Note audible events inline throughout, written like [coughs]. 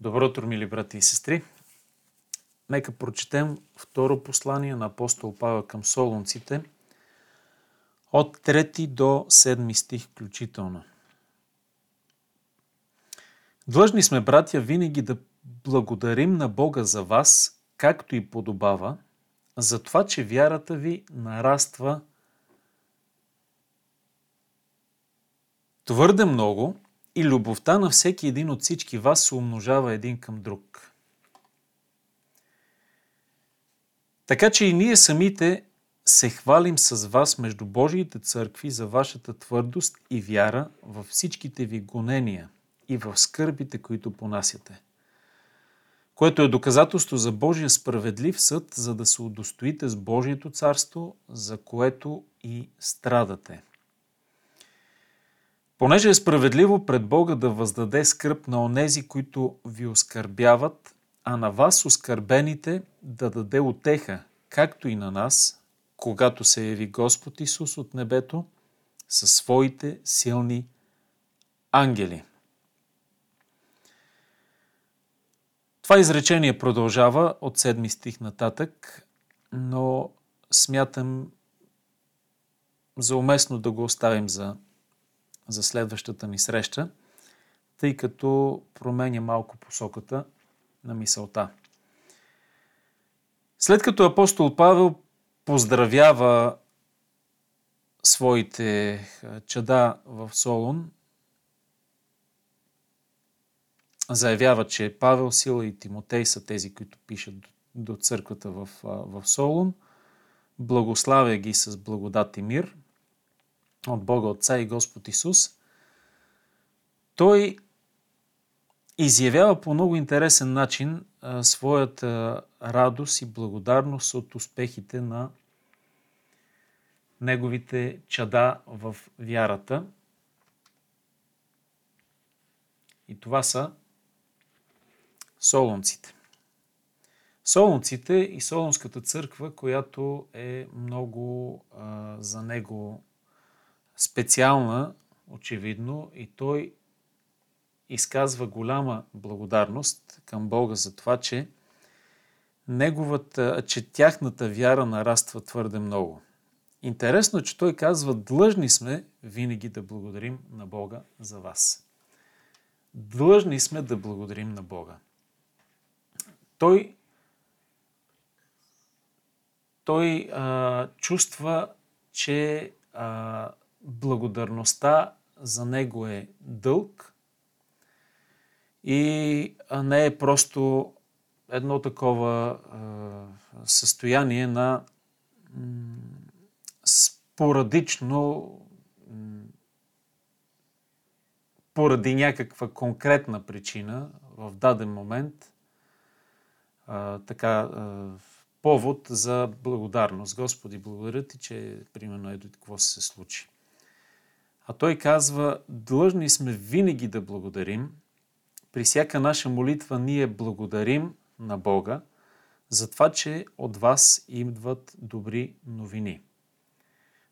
Добро утро, мили брати и сестри! Нека прочетем второ послание на апостол Павел към солунците от 3 до 7 стих включително. Длъжни сме, братя, винаги да благодарим на Бога за вас, както и подобава, за това, че вярата ви нараства твърде много и любовта на всеки един от всички вас се умножава един към друг. Така че и ние самите се хвалим с вас между Божиите църкви за вашата твърдост и вяра във всичките ви гонения и в скърбите, които понасяте. Което е доказателство за Божия справедлив съд, за да се удостоите с Божието царство, за което и страдате. Понеже е справедливо пред Бога да въздаде скръп на онези, които ви оскърбяват, а на вас, оскърбените, да даде отеха, както и на нас, когато се яви Господ Исус от небето със своите силни ангели. Това изречение продължава от седми стих нататък, но смятам за уместно да го оставим за за следващата ни среща, тъй като променя малко посоката на мисълта. След като апостол Павел поздравява своите чада в Солун, заявява, че Павел, Сила и Тимотей са тези, които пишат до църквата в, в Солун, благославя ги с благодат и мир – от Бога Отца и Господ Исус, той изявява по много интересен начин своята радост и благодарност от успехите на неговите чада в вярата. И това са солунците. Солунците и Солунската църква, която е много а, за него специална, очевидно, и той изказва голяма благодарност към Бога за това, че неговата, че тяхната вяра нараства твърде много. Интересно е, че той казва, длъжни сме винаги да благодарим на Бога за вас. Длъжни сме да благодарим на Бога. Той, той а, чувства, че а, благодарността за него е дълг и не е просто едно такова състояние на спорадично поради някаква конкретна причина в даден момент така повод за благодарност. Господи, благодаря ти, че примерно ето какво се случи. А той казва, длъжни сме винаги да благодарим. При всяка наша молитва ние благодарим на Бога за това, че от вас идват добри новини.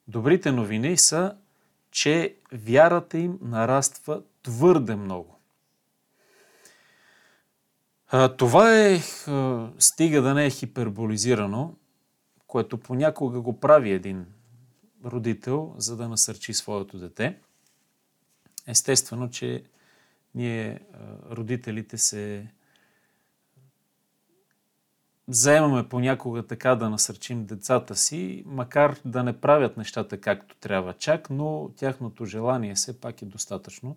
Добрите новини са, че вярата им нараства твърде много. Това е, стига да не е хиперболизирано, което понякога го прави един родител, за да насърчи своето дете. Естествено, че ние, родителите, се заемаме понякога така да насърчим децата си, макар да не правят нещата както трябва чак, но тяхното желание все пак е достатъчно,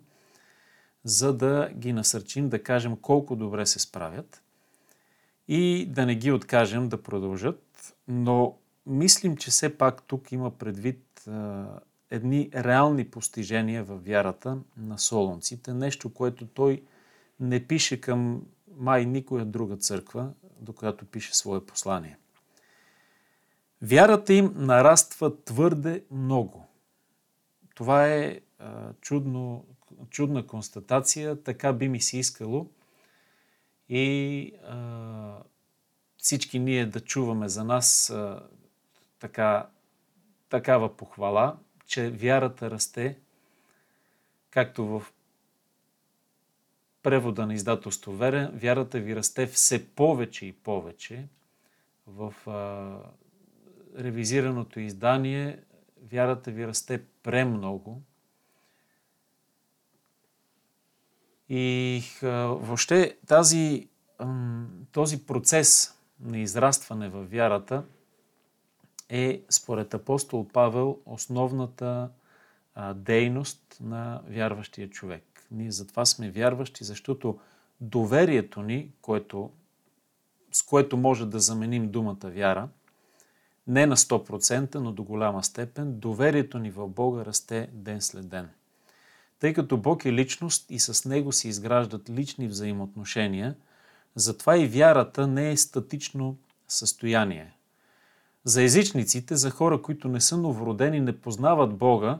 за да ги насърчим, да кажем колко добре се справят и да не ги откажем да продължат. Но мислим, че все пак тук има предвид едни реални постижения в вярата на солонците. Нещо, което той не пише към май никоя друга църква, до която пише свое послание. Вярата им нараства твърде много. Това е чудно, чудна констатация, така би ми се искало и а, всички ние да чуваме за нас а, така, такава похвала, че вярата расте, както в превода на издателство Вере, вярата ви расте все повече и повече. В а, ревизираното издание вярата ви расте премного. И а, въобще тази, този процес на израстване във вярата е, според апостол Павел, основната а, дейност на вярващия човек. Ние затова сме вярващи, защото доверието ни, което, с което може да заменим думата вяра, не на 100%, но до голяма степен, доверието ни в Бога расте ден след ден. Тъй като Бог е личност и с Него се изграждат лични взаимоотношения, затова и вярата не е статично състояние. За езичниците, за хора, които не са новородени, не познават Бога,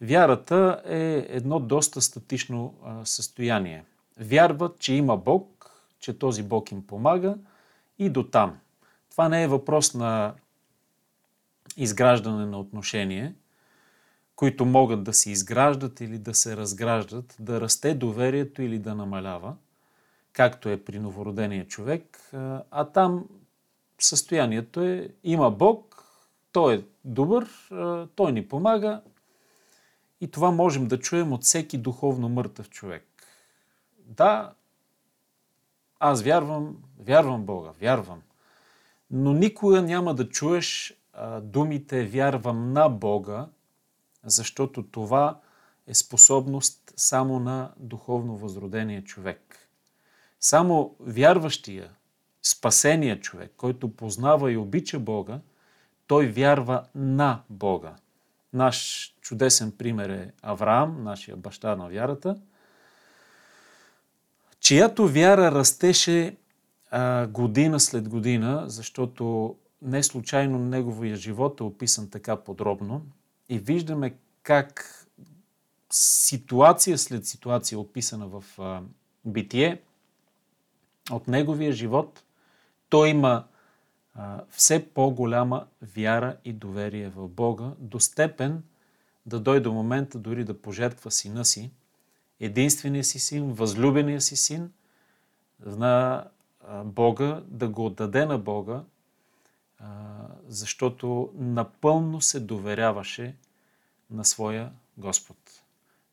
вярата е едно доста статично състояние. Вярват, че има Бог, че този Бог им помага и до там. Това не е въпрос на изграждане на отношение, които могат да се изграждат или да се разграждат, да расте доверието или да намалява, както е при новородения човек, а там състоянието е има Бог, Той е добър, Той ни помага и това можем да чуем от всеки духовно мъртъв човек. Да, аз вярвам, вярвам Бога, вярвам. Но никога няма да чуеш думите вярвам на Бога, защото това е способност само на духовно възродения човек. Само вярващия, спасения човек, който познава и обича Бога, той вярва на Бога. Наш чудесен пример е Авраам, нашия баща на вярата, чиято вяра растеше а, година след година, защото не случайно неговия живот е описан така подробно и виждаме как ситуация след ситуация, описана в а, битие, от неговия живот, той има а, все по-голяма вяра и доверие в Бога, до степен да дойде до момента дори да пожертва сина си, единствения си син, възлюбения си син, на Бога, да го отдаде на Бога, защото напълно се доверяваше на своя Господ.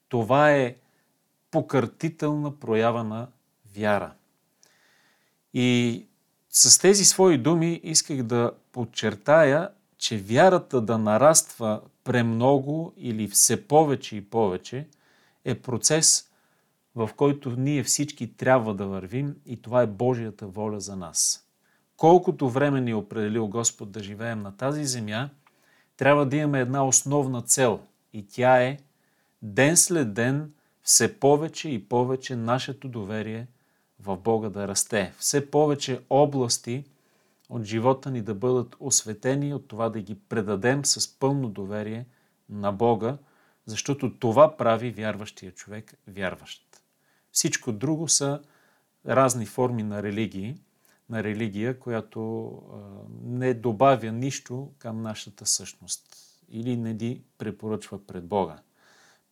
Това е покъртителна проява на вяра. И с тези свои думи исках да подчертая, че вярата да нараства премного или все повече и повече е процес, в който ние всички трябва да вървим и това е Божията воля за нас. Колкото време ни е определил Господ да живеем на тази земя, трябва да имаме една основна цел и тя е ден след ден все повече и повече нашето доверие в Бога да расте. Все повече области от живота ни да бъдат осветени, от това да ги предадем с пълно доверие на Бога, защото това прави вярващия човек вярващ. Всичко друго са разни форми на религии, на религия, която не добавя нищо към нашата същност или не ни препоръчва пред Бога.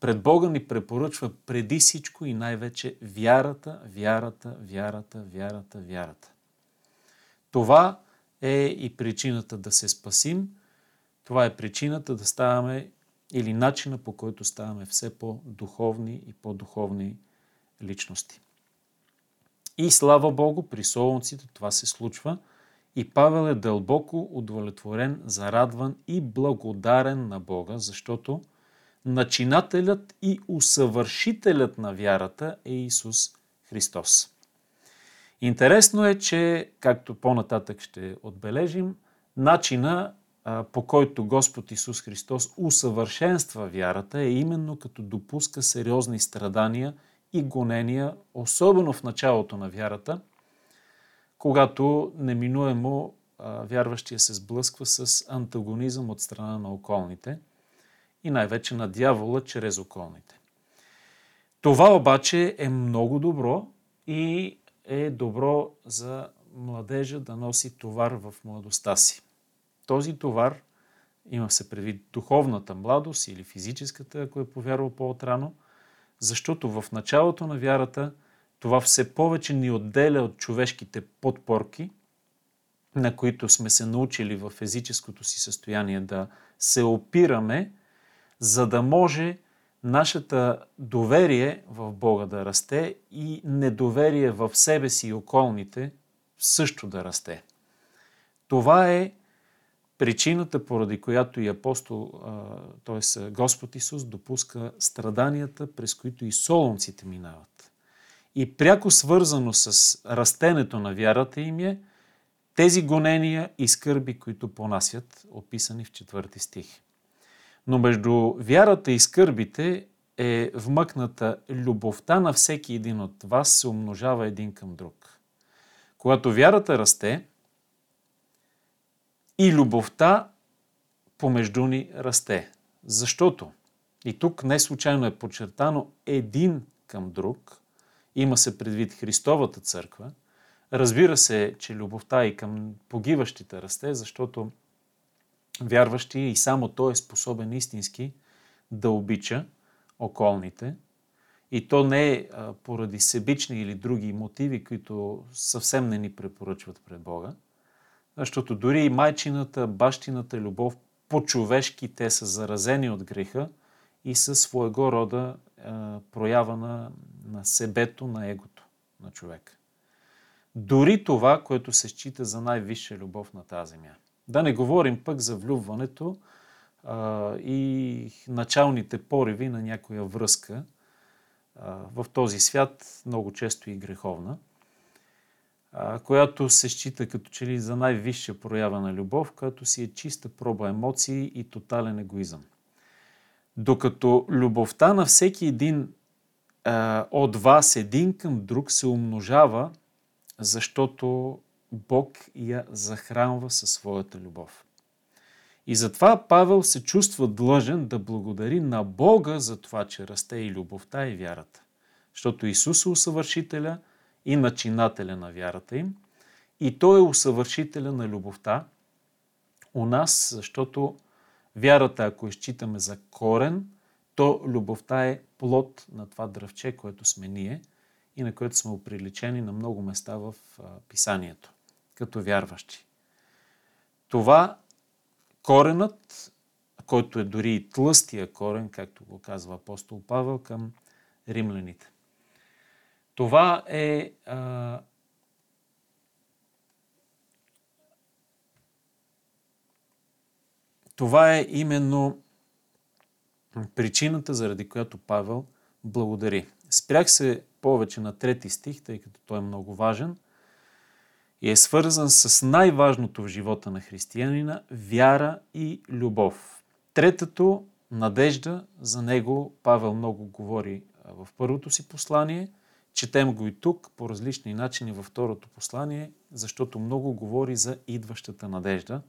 Пред Бога ни препоръчва преди всичко и най-вече вярата, вярата, вярата, вярата, вярата. Това е и причината да се спасим. Това е причината да ставаме или начина по който ставаме все по-духовни и по-духовни личности. И слава Богу, при солунците това се случва. И Павел е дълбоко удовлетворен, зарадван и благодарен на Бога, защото начинателят и усъвършителят на вярата е Исус Христос. Интересно е, че, както по-нататък ще отбележим, начина по който Господ Исус Христос усъвършенства вярата е именно като допуска сериозни страдания – и гонения, особено в началото на вярата, когато неминуемо вярващия се сблъсква с антагонизъм от страна на околните и най-вече на дявола чрез околните. Това обаче е много добро и е добро за младежа да носи товар в младостта си. Този товар има се предвид духовната младост или физическата, ако е повярвал по-отрано – защото в началото на вярата това все повече ни отделя от човешките подпорки, на които сме се научили в физическото си състояние да се опираме, за да може нашата доверие в Бога да расте и недоверие в себе си и околните също да расте. Това е причината, поради която и апостол, т.е. Господ Исус, допуска страданията, през които и солонците минават. И пряко свързано с растенето на вярата им е тези гонения и скърби, които понасят, описани в четвърти стих. Но между вярата и скърбите е вмъкната любовта на всеки един от вас се умножава един към друг. Когато вярата расте, и любовта помежду ни расте. Защото, и тук не случайно е подчертано един към друг, има се предвид Христовата църква, разбира се, че любовта и към погиващите расте, защото вярващия и само той е способен истински да обича околните. И то не е поради себични или други мотиви, които съвсем не ни препоръчват пред Бога, защото дори и майчината, бащината любов по-човешки те са заразени от греха и са своего рода проява на, на себето, на егото на човек. Дори това, което се счита за най-висша любов на тази земя. Да не говорим пък за влюбването а, и началните пориви на някоя връзка а, в този свят, много често и греховна – която се счита като че ли за най-висша проява на любов, която си е чиста проба емоции и тотален егоизъм. Докато любовта на всеки един а, от вас един към друг се умножава, защото Бог я захранва със своята любов. И затова Павел се чувства длъжен да благодари на Бога за това, че расте и любовта и вярата. Защото Исус е усъвършителя – и начинателя на вярата им. И той е усъвършителя на любовта у нас, защото вярата, ако изчитаме за корен, то любовта е плод на това дръвче, което сме ние и на което сме оприличени на много места в писанието, като вярващи. Това коренът, който е дори и тлъстия корен, както го казва апостол Павел към римляните. Това е а, това е именно причината, заради която Павел благодари. Спрях се повече на трети стих, тъй като той е много важен и е свързан с най-важното в живота на християнина – вяра и любов. Третото – надежда, за него Павел много говори в първото си послание – Четем го и тук по различни начини във второто послание, защото много говори за идващата надежда.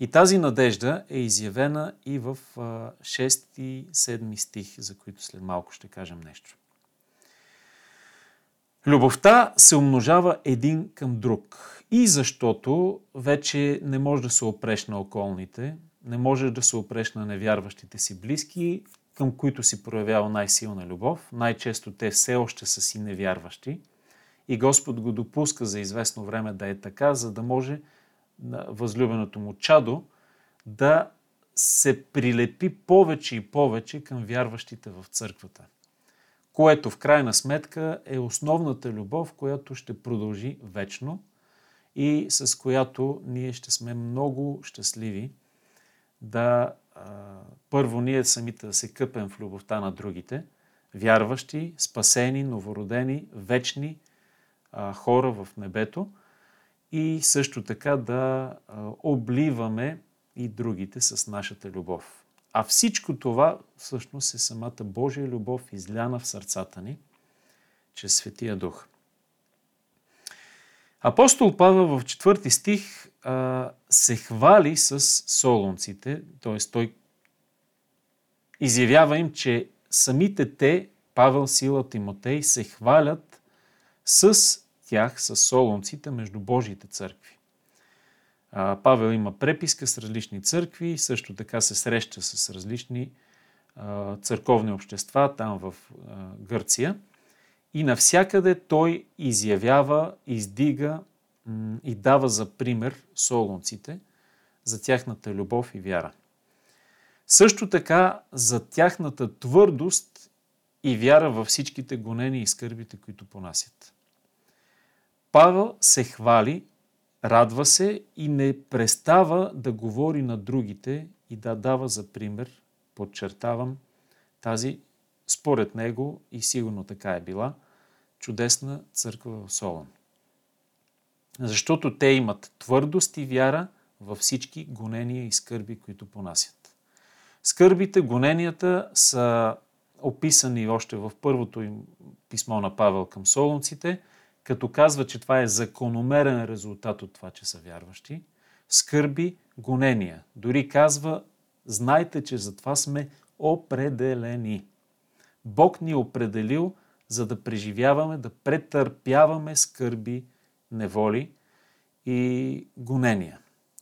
И тази надежда е изявена и в 6 и 7 стих, за които след малко ще кажем нещо. Любовта се умножава един към друг. И защото вече не може да се опреш на околните, не може да се опреш на невярващите си близки, към които си проявява най-силна любов. Най-често те все още са си невярващи. И Господ го допуска за известно време да е така, за да може възлюбеното му чадо да се прилепи повече и повече към вярващите в църквата. Което в крайна сметка е основната любов, която ще продължи вечно и с която ние ще сме много щастливи да първо ние самите да се къпем в любовта на другите, вярващи, спасени, новородени, вечни хора в небето и също така да обливаме и другите с нашата любов. А всичко това всъщност е самата Божия любов, изляна в сърцата ни, чрез Светия Дух. Апостол Павел в четвърти стих а, се хвали с солунците, т.е. той изявява им, че самите те, Павел, Сила, Тимотей, се хвалят с тях, с солунците между Божиите църкви. Павел има преписка с различни църкви, също така се среща с различни църковни общества там в Гърция И навсякъде той изявява, издига и дава за пример солунците за тяхната любов и вяра. Също така за тяхната твърдост и вяра във всичките гонения и скърбите, които понасят. Павел се хвали, радва се и не престава да говори на другите и да дава за пример, подчертавам, тази, според него, и сигурно така е била, чудесна църква в Солон. Защото те имат твърдост и вяра във всички гонения и скърби, които понасят. Скърбите, гоненията са описани още в първото им писмо на Павел към солунците, като казва, че това е закономерен резултат от това, че са вярващи. Скърби, гонения. Дори казва, знайте, че за това сме определени. Бог ни е определил, за да преживяваме, да претърпяваме скърби, неволи и гонения.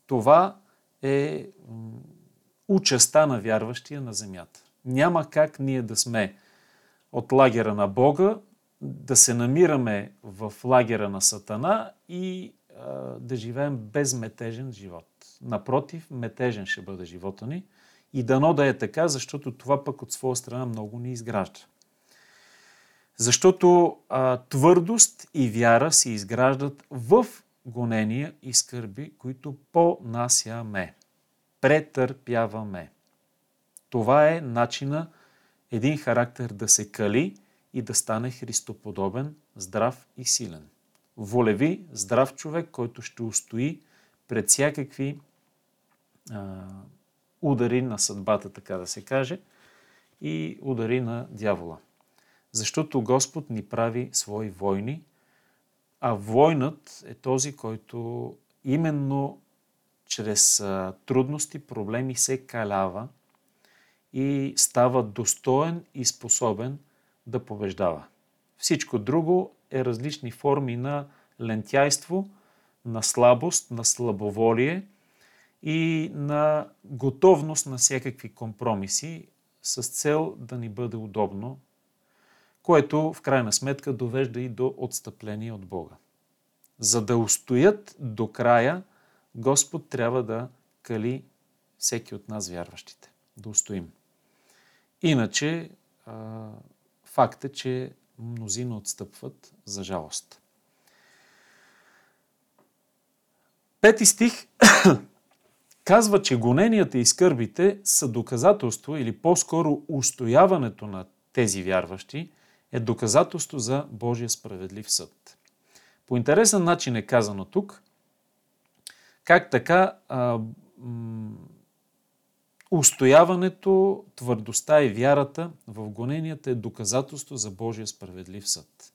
Това е участа на вярващия на земята. Няма как ние да сме от лагера на Бога, да се намираме в лагера на Сатана и а, да живеем безметежен живот. Напротив, метежен ще бъде живота ни и дано да е така, защото това пък от своя страна много ни изгражда. Защото а, твърдост и вяра се изграждат в гонения и скърби, които понасяме, претърпяваме. Това е начина един характер да се кали и да стане христоподобен, здрав и силен. Волеви, здрав човек, който ще устои пред всякакви а, удари на съдбата, така да се каже, и удари на дявола. Защото Господ ни прави свои войни, а войнат е този, който именно чрез трудности, проблеми се калява и става достоен и способен да побеждава. Всичко друго е различни форми на лентяйство, на слабост, на слабоволие и на готовност на всякакви компромиси с цел да ни бъде удобно което в крайна сметка довежда и до отстъпление от Бога. За да устоят до края, Господ трябва да кали всеки от нас вярващите. Да устоим. Иначе факт че мнозина отстъпват за жалост. Пети стих [coughs] казва, че гоненията и скърбите са доказателство или по-скоро устояването на тези вярващи – е доказателство за Божия справедлив съд. По интересен начин е казано тук, как така а, устояването, твърдостта и вярата в гоненията е доказателство за Божия справедлив съд.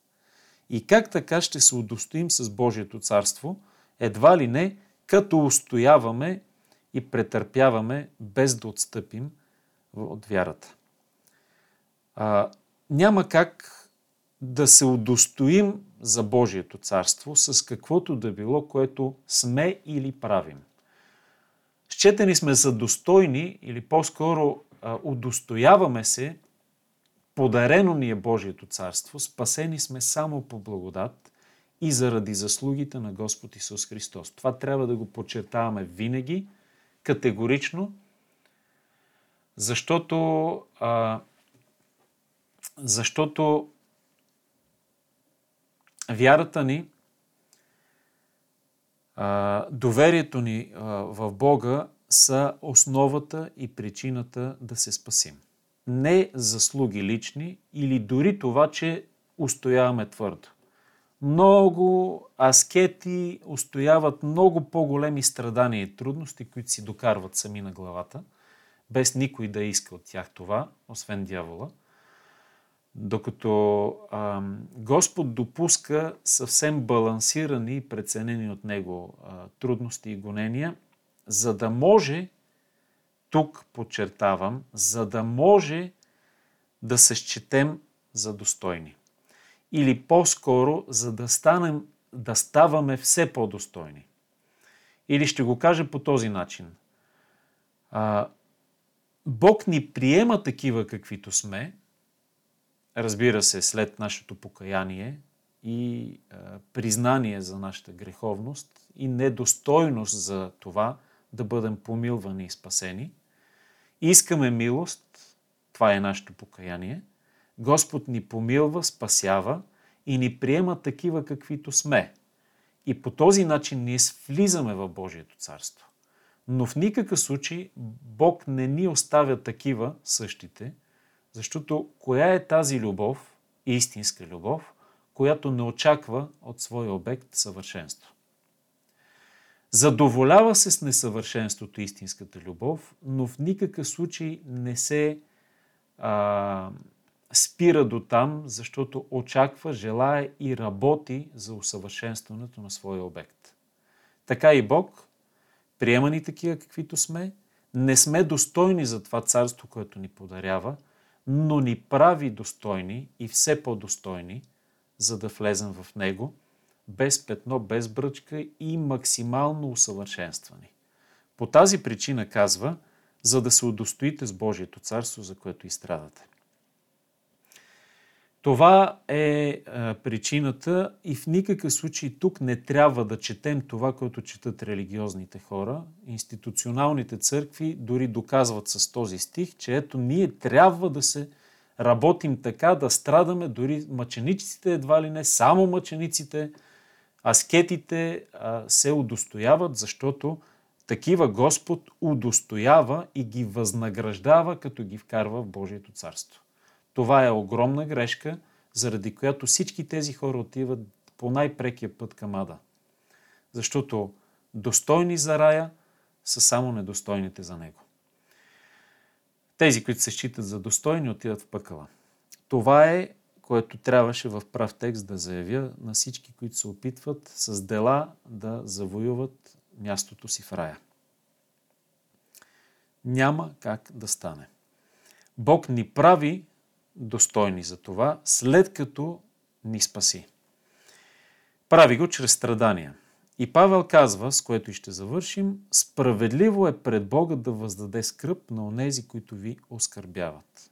И как така ще се удостоим с Божието царство, едва ли не, като устояваме и претърпяваме без да отстъпим от вярата. А, няма как да се удостоим за Божието царство с каквото да било, което сме или правим. Счетени сме за достойни или по-скоро удостояваме се, подарено ни е Божието царство, спасени сме само по благодат и заради заслугите на Господ Исус Христос. Това трябва да го подчертаваме винаги, категорично, защото а, защото вярата ни, доверието ни в Бога са основата и причината да се спасим. Не заслуги лични или дори това, че устояваме твърдо. Много аскети устояват много по-големи страдания и трудности, които си докарват сами на главата, без никой да иска от тях това, освен дявола – докато а, Господ допуска съвсем балансирани и преценени от Него а, трудности и гонения, за да може, тук подчертавам, за да може да се счетем за достойни. Или по-скоро, за да, станем, да ставаме все по-достойни. Или ще го кажа по този начин. А, Бог ни приема такива каквито сме, разбира се, след нашето покаяние и а, признание за нашата греховност и недостойност за това да бъдем помилвани и спасени. Искаме милост, това е нашето покаяние. Господ ни помилва, спасява и ни приема такива каквито сме. И по този начин ние влизаме в Божието царство. Но в никакъв случай Бог не ни оставя такива същите, защото коя е тази любов, истинска любов, която не очаква от своя обект съвършенство? Задоволява се с несъвършенството истинската любов, но в никакъв случай не се а, спира до там, защото очаква, желая и работи за усъвършенстването на своя обект. Така и Бог, приема ни такива каквито сме, не сме достойни за това царство, което ни подарява, но ни прави достойни и все по-достойни, за да влезем в него, без петно, без бръчка и максимално усъвършенствани. По тази причина казва, за да се удостоите с Божието царство, за което и страдате. Това е а, причината и в никакъв случай тук не трябва да четем това, което четат религиозните хора. Институционалните църкви дори доказват с този стих, че ето ние трябва да се работим така, да страдаме, дори мъчениците едва ли не, само мъчениците, аскетите а, се удостояват, защото такива Господ удостоява и ги възнаграждава, като ги вкарва в Божието царство. Това е огромна грешка, заради която всички тези хора отиват по най-прекия път към ада. Защото достойни за рая са само недостойните за него. Тези, които се считат за достойни, отиват в пъкъла. Това е, което трябваше в прав текст да заявя на всички, които се опитват с дела да завоюват мястото си в рая. Няма как да стане. Бог ни прави достойни за това, след като ни спаси. Прави го чрез страдания. И Павел казва, с което и ще завършим, справедливо е пред Бога да въздаде скръп на онези, които ви оскърбяват.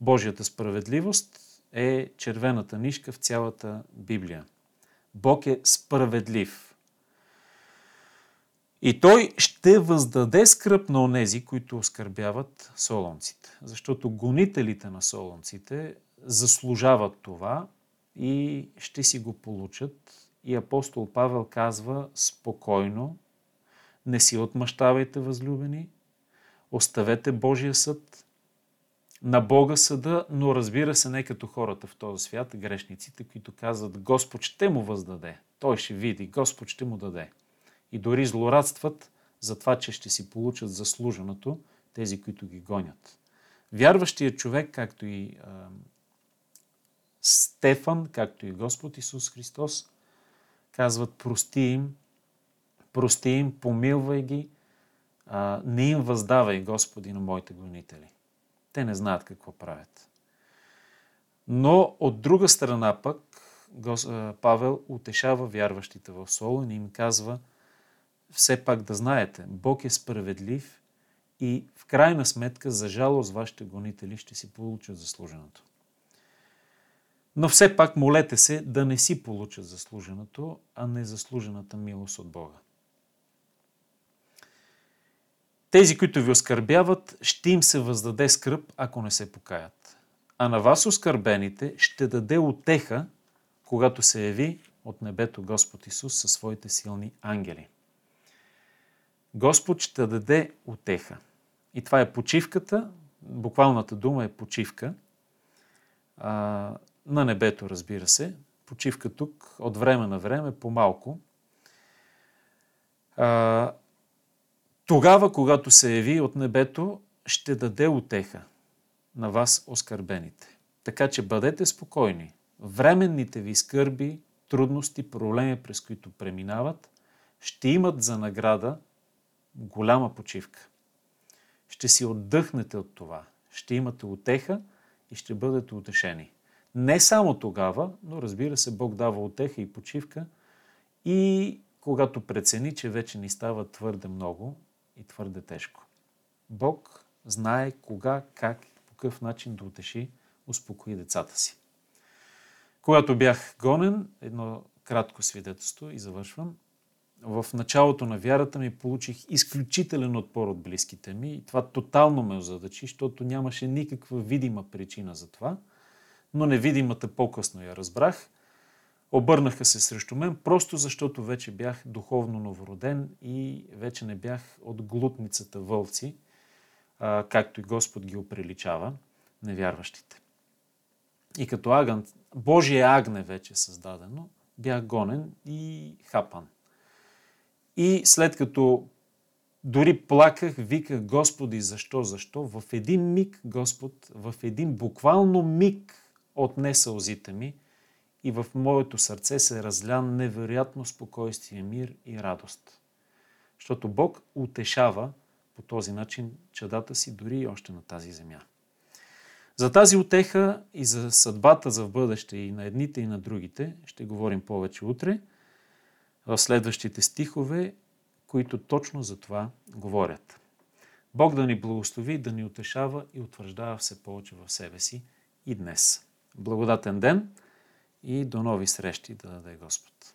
Божията справедливост е червената нишка в цялата Библия. Бог е справедлив. И той ще въздаде скръп на онези, които оскърбяват солонците. Защото гонителите на солонците заслужават това и ще си го получат. И апостол Павел казва спокойно, не си отмъщавайте, възлюбени, оставете Божия съд, на Бога съда, но разбира се не като хората в този свят, грешниците, които казват Господ ще му въздаде. Той ще види, Господ ще му даде и дори злорадстват за това, че ще си получат заслуженото тези, които ги гонят. Вярващият човек, както и а, Стефан, както и Господ Исус Христос, казват прости им, прости им, помилвай ги, а, не им въздавай, Господи, на моите гонители. Те не знаят какво правят. Но от друга страна пък Павел утешава вярващите в Солон и им казва – все пак да знаете, Бог е справедлив и в крайна сметка, за жалост, вашите гонители ще си получат заслуженото. Но все пак молете се да не си получат заслуженото, а не заслужената милост от Бога. Тези, които ви оскърбяват, ще им се въздаде скръп, ако не се покаят. А на вас оскърбените ще даде отеха, когато се яви от небето Господ Исус със своите силни ангели. Господ ще даде отеха. И това е почивката, буквалната дума е почивка, а, на небето, разбира се. Почивка тук от време на време, по-малко. А, тогава, когато се яви от небето, ще даде отеха на вас оскърбените. Така че бъдете спокойни. Временните ви скърби, трудности, проблеми, през които преминават, ще имат за награда голяма почивка. Ще си отдъхнете от това. Ще имате отеха и ще бъдете утешени. Не само тогава, но разбира се, Бог дава отеха и почивка и когато прецени, че вече ни става твърде много и твърде тежко. Бог знае кога, как и по какъв начин да утеши успокои децата си. Когато бях гонен, едно кратко свидетелство и завършвам, в началото на вярата ми получих изключителен отпор от близките ми и това тотално ме озадачи, защото нямаше никаква видима причина за това, но невидимата по-късно я разбрах. Обърнаха се срещу мен, просто защото вече бях духовно новороден и вече не бях от глутницата вълци, както и Господ ги оприличава, невярващите. И като агън, Божие агне вече създадено, бях гонен и хапан. И след като дори плаках, виках Господи, защо, защо, в един миг Господ, в един буквално миг отне сълзите ми и в моето сърце се разля невероятно спокойствие, мир и радост. Защото Бог утешава по този начин чадата си дори и още на тази земя. За тази отеха и за съдбата за в бъдеще и на едните и на другите ще говорим повече утре в следващите стихове, които точно за това говорят. Бог да ни благослови, да ни утешава и утвърждава все повече в себе си и днес. Благодатен ден и до нови срещи да даде Господ.